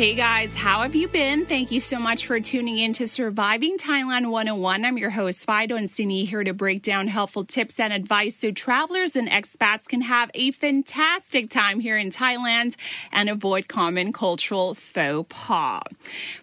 Hey guys, how have you been? Thank you so much for tuning in to Surviving Thailand 101. I'm your host, Fido and Sini, here to break down helpful tips and advice so travelers and expats can have a fantastic time here in Thailand and avoid common cultural faux pas.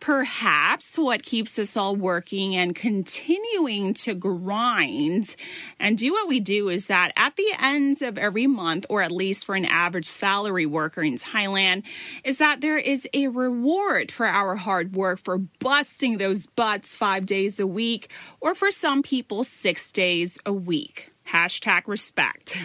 Perhaps what keeps us all working and continuing to grind and do what we do is that at the end of every month, or at least for an average salary worker in Thailand, is that there is a reward for our hard work for busting those butts five days a week, or for some people, six days a week. Hashtag respect.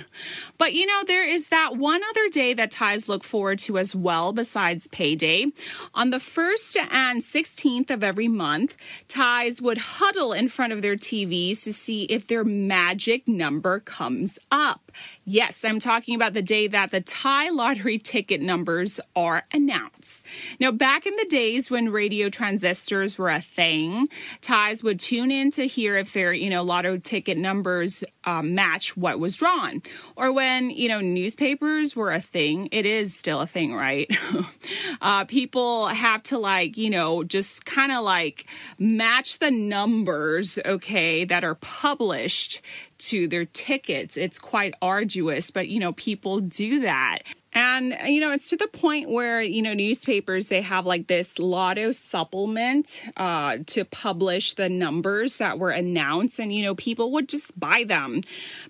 But you know, there is that one other day that Thais look forward to as well, besides payday. On the 1st and 16th of every month, Thais would huddle in front of their TVs to see if their magic number comes up. Yes, I'm talking about the day that the Thai lottery ticket numbers are announced. Now, back in the days when radio transistors were a thing, Thais would tune in to hear if their, you know, lotto ticket numbers um, match what was drawn. Or when, you know, newspapers were a thing, it is still a thing, right? uh, people have to like, you know, just kind of like match the numbers, okay, that are published to their tickets. It's quite arduous, but you know, people do that. And, you know, it's to the point where, you know, newspapers, they have like this lotto supplement uh, to publish the numbers that were announced, and, you know, people would just buy them.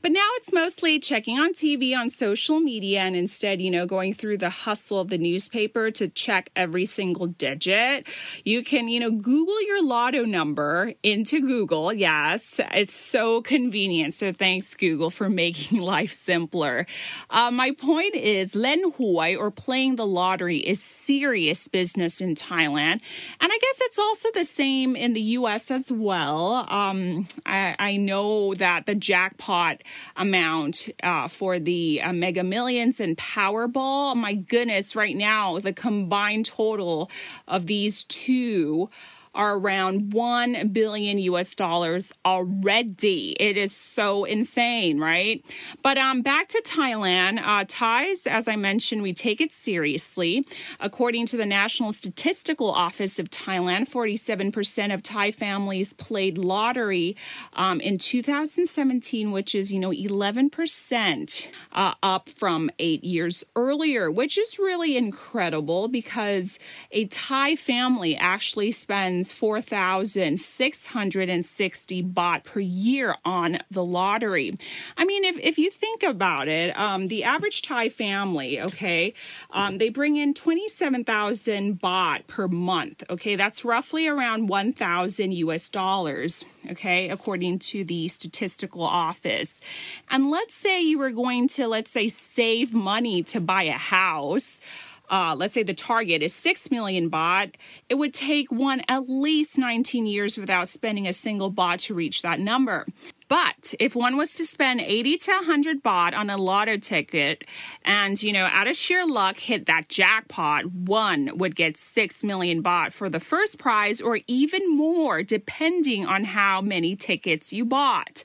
But now it's mostly checking on TV, on social media, and instead, you know, going through the hustle of the newspaper to check every single digit. You can, you know, Google your lotto number into Google. Yes, it's so convenient. So thanks, Google, for making life simpler. Uh, my point is, let Hui or playing the lottery is serious business in Thailand. And I guess it's also the same in the US as well. Um, I, I, know that the jackpot amount uh, for the uh, Mega Millions and Powerball, my goodness, right now, the combined total of these two are around 1 billion US dollars already. It is so insane, right? But um, back to Thailand, uh, Thais, as I mentioned, we take it seriously. According to the National Statistical Office of Thailand, 47% of Thai families played lottery um, in 2017, which is, you know, 11% uh, up from eight years earlier, which is really incredible because a Thai family actually spends 4,660 baht per year on the lottery. I mean, if, if you think about it, um, the average Thai family, okay, um, they bring in 27,000 baht per month. Okay, that's roughly around 1,000 US dollars. Okay, according to the statistical office. And let's say you were going to, let's say, save money to buy a house uh, let's say the target is 6 million baht, it would take one at least 19 years without spending a single baht to reach that number. But if one was to spend 80 to 100 baht on a lotto ticket and, you know, out of sheer luck hit that jackpot, one would get 6 million baht for the first prize or even more, depending on how many tickets you bought.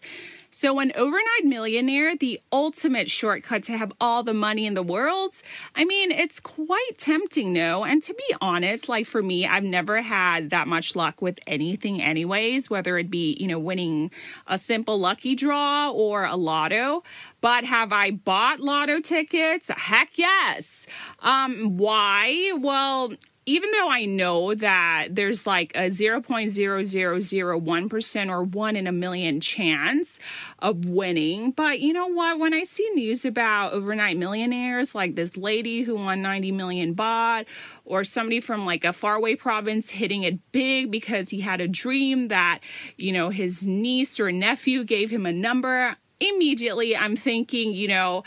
So, an overnight millionaire, the ultimate shortcut to have all the money in the world, I mean, it's quite tempting, no? And to be honest, like for me, I've never had that much luck with anything, anyways, whether it be, you know, winning a simple lucky draw or a lotto. But have I bought lotto tickets? Heck yes. Um, why? Well, even though I know that there's like a 0.0001% or one in a million chance of winning, but you know what? When I see news about overnight millionaires, like this lady who won 90 million baht, or somebody from like a faraway province hitting it big because he had a dream that, you know, his niece or nephew gave him a number, immediately I'm thinking, you know,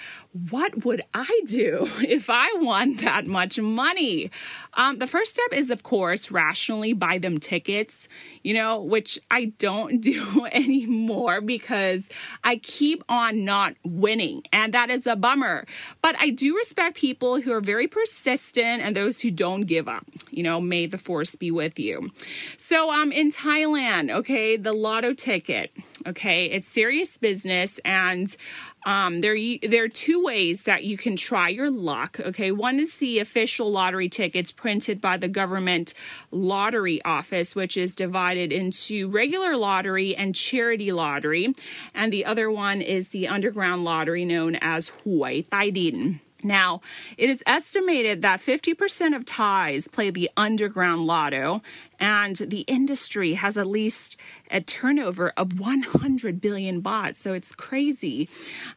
what would I do if I won that much money? Um, the first step is, of course, rationally buy them tickets, you know, which I don't do anymore because I keep on not winning. And that is a bummer. But I do respect people who are very persistent and those who don't give up. You know, may the force be with you. So, um, in Thailand, okay, the lotto ticket, okay, it's serious business. And um, there, there are two ways that you can try your luck. Okay, one is the official lottery tickets printed by the government lottery office, which is divided into regular lottery and charity lottery, and the other one is the underground lottery known as Huai Tai Din. Now, it is estimated that 50% of Thais play the underground lotto, and the industry has at least a turnover of 100 billion baht. So it's crazy.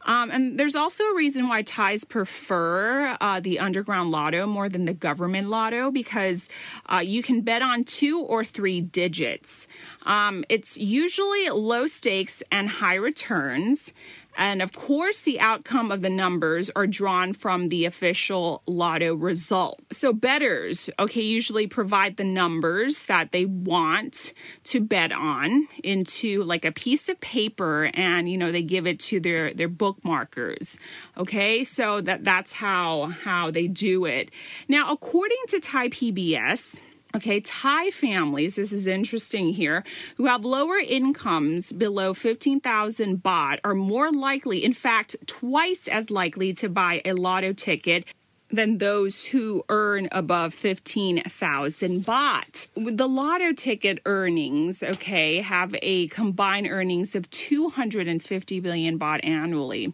Um, and there's also a reason why Thais prefer uh, the underground lotto more than the government lotto because uh, you can bet on two or three digits. Um, it's usually low stakes and high returns. And of course, the outcome of the numbers are drawn from the official lotto result. So bettors, okay, usually provide the numbers that they want to bet on into like a piece of paper and you know they give it to their their bookmarkers. Okay? So that that's how how they do it. Now, according to Thai PBS, Okay, Thai families, this is interesting here, who have lower incomes below 15,000 baht are more likely, in fact, twice as likely to buy a lotto ticket than those who earn above 15,000 baht. The lotto ticket earnings, okay, have a combined earnings of 250 billion baht annually.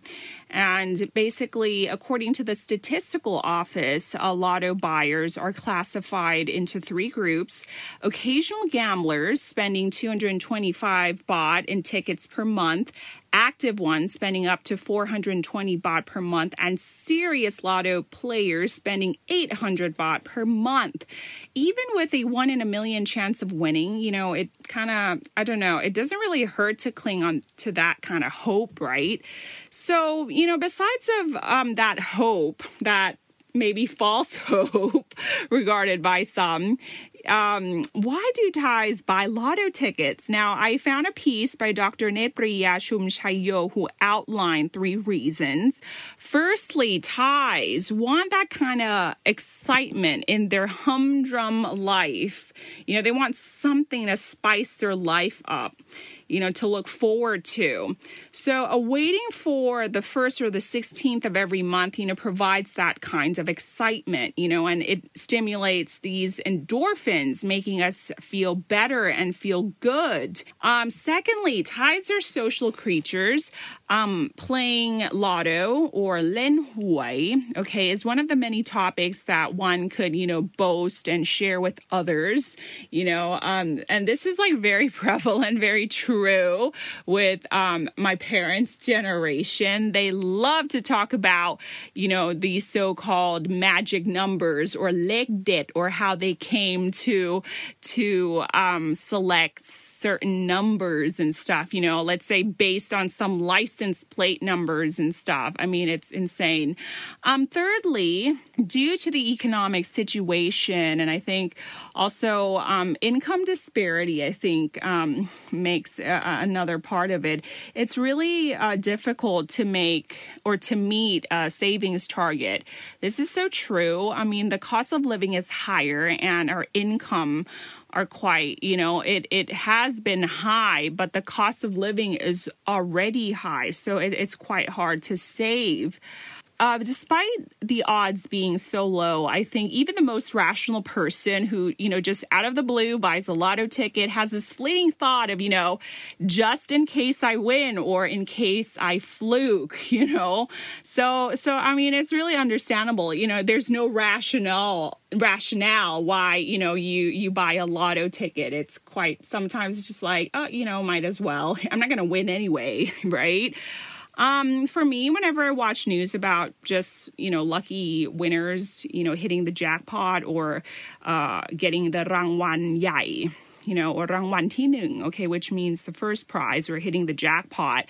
And basically, according to the statistical office, uh, lotto buyers are classified into three groups occasional gamblers spending 225 baht in tickets per month, active ones spending up to 420 baht per month, and serious lotto players spending 800 baht per month. Even with a one in a million chance of winning, you know, it kind of, I don't know, it doesn't really hurt to cling on to that kind of hope, right? So, you know, besides of um, that hope, that maybe false hope regarded by some um, why do Thais buy lotto tickets? Now, I found a piece by Dr. Nepriya Chumchayo who outlined three reasons. Firstly, Thais want that kind of excitement in their humdrum life. You know, they want something to spice their life up you know, to look forward to. So, a waiting for the first or the 16th of every month, you know, provides that kind of excitement, you know, and it stimulates these making us feel better and feel good. Um, secondly, Thais are social creatures. Um, playing lotto or len huai, okay, is one of the many topics that one could, you know, boast and share with others, you know, um, and this is like very prevalent, very true with um, my parents' generation. They love to talk about, you know, these so-called magic numbers or leg det or how they came to to um, select certain numbers and stuff, you know, let's say based on some license plate numbers and stuff. I mean, it's insane. Um, thirdly, due to the economic situation, and I think also um, income disparity, I think um, makes uh, another part of it. It's really uh, difficult to make or to meet a savings target. This is so true. I mean, the cost of living is higher, and our income are quite, you know, it, it has been high, but the cost of living is already high. So it, it's quite hard to save. Uh, despite the odds being so low, I think even the most rational person who, you know, just out of the blue buys a lotto ticket has this fleeting thought of, you know, just in case I win or in case I fluke, you know. So, so I mean, it's really understandable. You know, there's no rationale rationale why you know you you buy a lotto ticket it's quite sometimes it's just like oh you know might as well i'm not going to win anyway right um, for me, whenever I watch news about just, you know, lucky winners, you know, hitting the jackpot or uh, getting the rangwan yai, you know, or rangwan ti okay, which means the first prize or hitting the jackpot,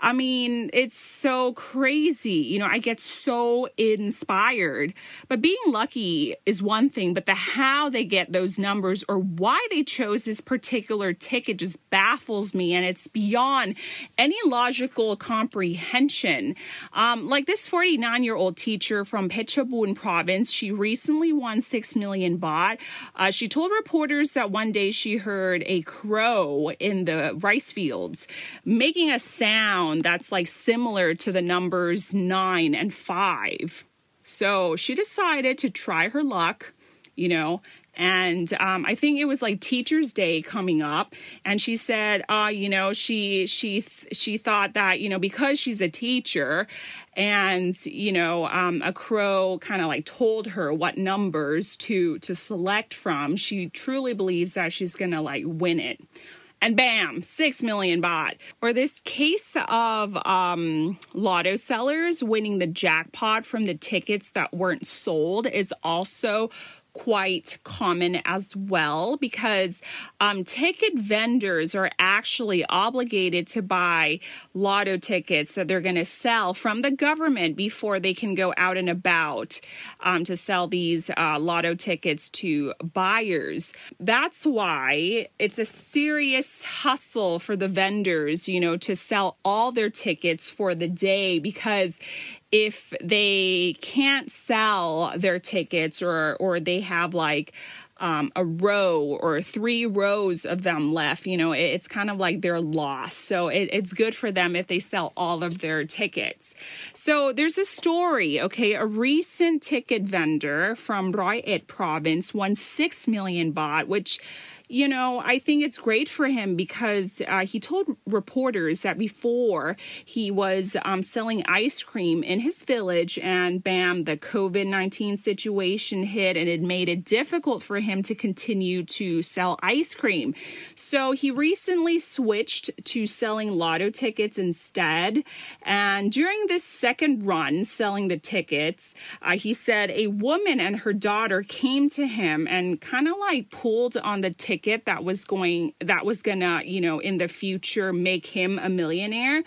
I mean, it's so crazy. You know, I get so inspired. But being lucky is one thing, but the how they get those numbers or why they chose this particular ticket just baffles me and it's beyond any logical comprehension. Um, like this 49 year old teacher from Phetchabun province, she recently won 6 million baht. Uh, she told reporters that one day she heard a crow in the rice fields making a sound that's like similar to the numbers nine and five. So she decided to try her luck, you know, and um, I think it was like Teachers Day coming up, and she said, uh, you know, she she she thought that you know because she's a teacher, and you know, um, a crow kind of like told her what numbers to to select from. She truly believes that she's gonna like win it and bam, six million baht. Or this case of um, lotto sellers winning the jackpot from the tickets that weren't sold is also quite common as well because um, ticket vendors are actually obligated to buy lotto tickets that they're going to sell from the government before they can go out and about um, to sell these uh, lotto tickets to buyers. That's why it's a serious hustle for the vendors, you know, to sell all their tickets for the day because if they can't sell their tickets or or they have like um, a row or three rows of them left, you know, it, it's kind of like they're lost. So it, it's good for them if they sell all of their tickets. So there's a story, okay? A recent ticket vendor from Roi province won 6 million baht, which you know, I think it's great for him because uh, he told reporters that before he was um, selling ice cream in his village, and bam, the COVID 19 situation hit and it made it difficult for him to continue to sell ice cream. So he recently switched to selling lotto tickets instead. And during this second run selling the tickets, uh, he said a woman and her daughter came to him and kind of like pulled on the ticket that was going that was gonna you know in the future make him a millionaire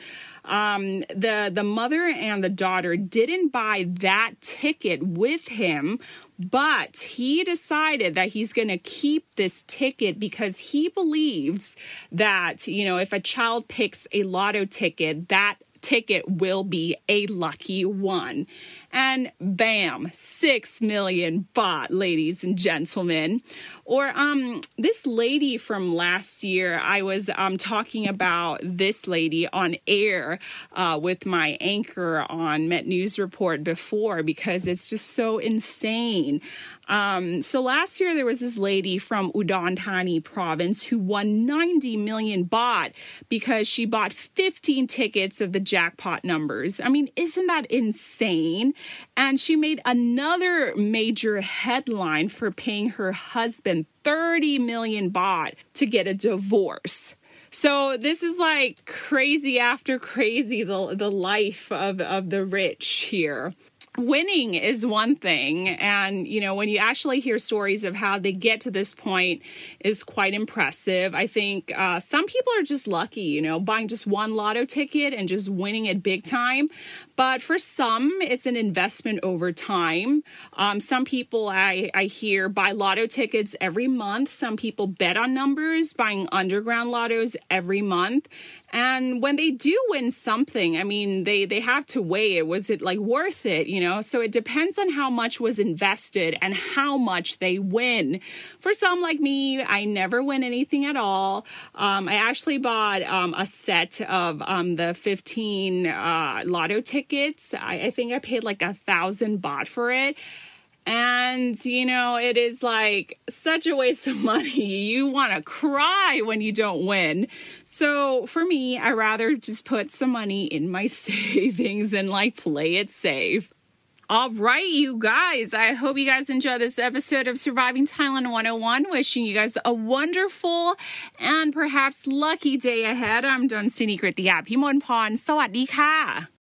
um, the the mother and the daughter didn't buy that ticket with him but he decided that he's going to keep this ticket because he believes that you know if a child picks a lotto ticket that ticket will be a lucky one. And bam, six million baht, ladies and gentlemen. Or um, this lady from last year, I was um, talking about this lady on air uh, with my anchor on Met News Report before because it's just so insane. Um, so last year there was this lady from Udon Thani province who won 90 million baht because she bought 15 tickets of the jackpot numbers. I mean, isn't that insane? And she made another major headline for paying her husband 30 million baht to get a divorce. So this is like crazy after crazy the the life of of the rich here. Winning is one thing and you know when you actually hear stories of how they get to this point is quite impressive. I think uh, some people are just lucky you know buying just one lotto ticket and just winning it big time but for some it's an investment over time. Um, some people I, I hear buy lotto tickets every month. Some people bet on numbers buying underground lottos every month. And when they do win something i mean they they have to weigh it. Was it like worth it you know? So it depends on how much was invested and how much they win. For some like me i never win anything at all. Um, i actually bought um, a set of um, the 15 uh, lotto tickets I, I think i paid like a thousand baht for it and, you know, it is like such a waste of money. You want to cry when you don't win. So for me, I rather just put some money in my savings and like play it safe. All right, you guys. I hope you guys enjoy this episode of Surviving Thailand 101. Wishing you guys a wonderful and perhaps lucky day ahead. I'm Don Sinikrit the app. พิมลพรสวัสดีค่ะ